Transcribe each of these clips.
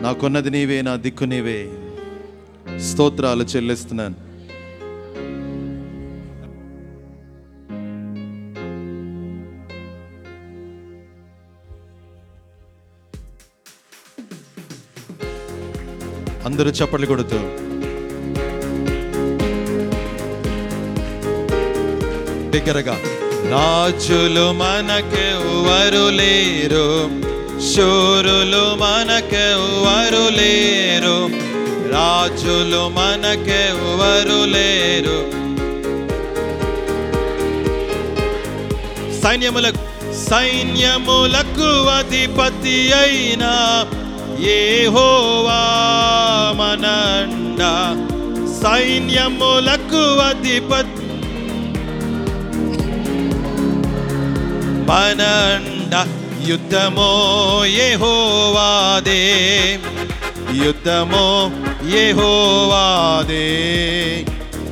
నాకున్నది నీవే నా దిక్కు నీవే. స్తోత్రాలు చెల్లిస్తున్నాను. అందరూ చప్పట్లు కొడుతూ. దగ్గరగా. రాజులు మనకెవ్వరు లేరు. శూరులు మనకెవ్వరు లేరు. రాజులు మనకెవ్వరు లేరు. సైన్యములకు సైన్యములకు అధిపతి అయినా ఏ మనండ. సైన్యములకు అధిపతి మనండ. యుద్ధమో యహోవాదే. యుద్ధమో యహోవాదే.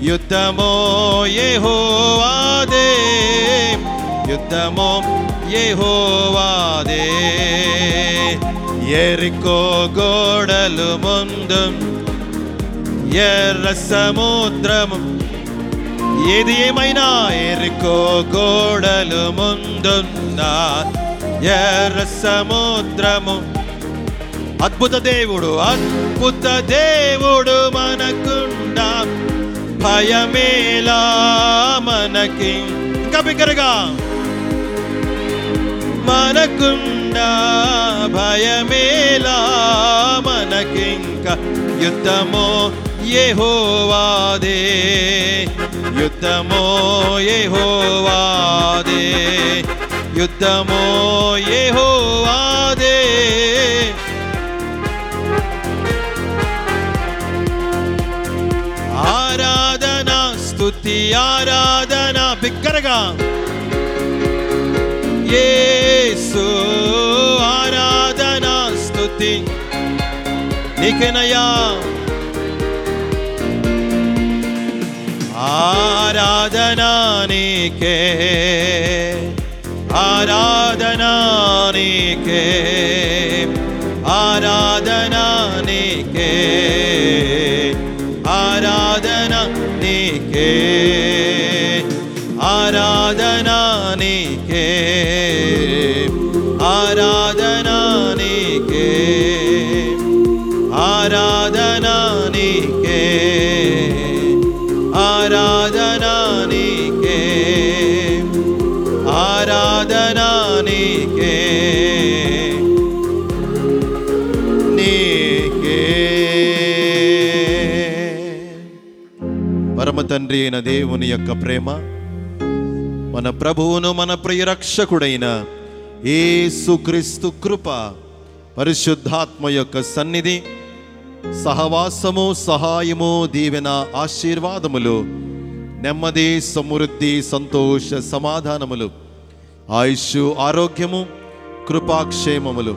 యుద్ధమో యహోవాదే. యుద్ధమో యహోవాదే. ఎరికో గోడలు ముందు ఎర్ర సముద్రము. ఏది ఏమైనా ఎరుకో గోడలు ముందున్నా ఎర్ర సముద్రము. అద్భుత దేవుడు అద్భుత దేవుడు మనకుండా. భయమేలా మనకి. ఇంకా బిగ్గరగా. మనకుండా భయమేలా మనకింక యుద్ధమో యెహోవాదే. యుద్ధమో యెహోవాదే. యుద్ధమో యెహోవాదే. ఆరాధన స్తుతి ఆరాధన బిగ్గరగా. యేసు ఆరాధన స్తుతి నీకేనయ్యా ఆరాధన నీకే आराधना ने के आराधना ने के आराधना ने के आराधना ने के आराधना ने के आराधना ने के आराधना ने ఆరాధన నీకే. నీకే పరమ తండ్రి అయిన దేవుని యొక్క ప్రేమ మన ప్రభువును మన ప్రియరక్షకుడైన ఏసుక్రీస్తు కృప పరిశుద్ధాత్మ యొక్క సన్నిధి సహవాసము సహాయము దీవెన ఆశీర్వాదములు నెమ్మది సమృద్ధి సంతోష సమాధానములు. ఆయుష్ ఆరోగ్యము కృపాక్షేమములు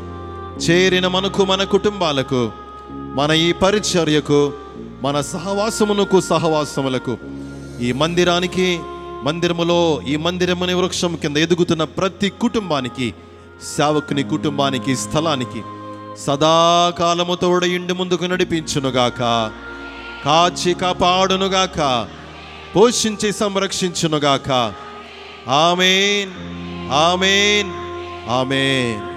చేరిన మనకు మన కుటుంబాలకు మన ఈ పరిచర్యకు మన సహవాసమునకు సహవాసములకు ఈ మందిరానికి మందిరములో ఈ మందిరముని వృక్షం కింద ఎదుగుతున్న ప్రతి కుటుంబానికి సేవకుని కుటుంబానికి స్థలానికి సదాకాలము తోడయుండి ముందుకు నడిపించునుగాక. కాచి కాపాడునుగాక. పోషించి సంరక్షించునుగాక. ఆమెన్. ஆமேன். ஆமேன்.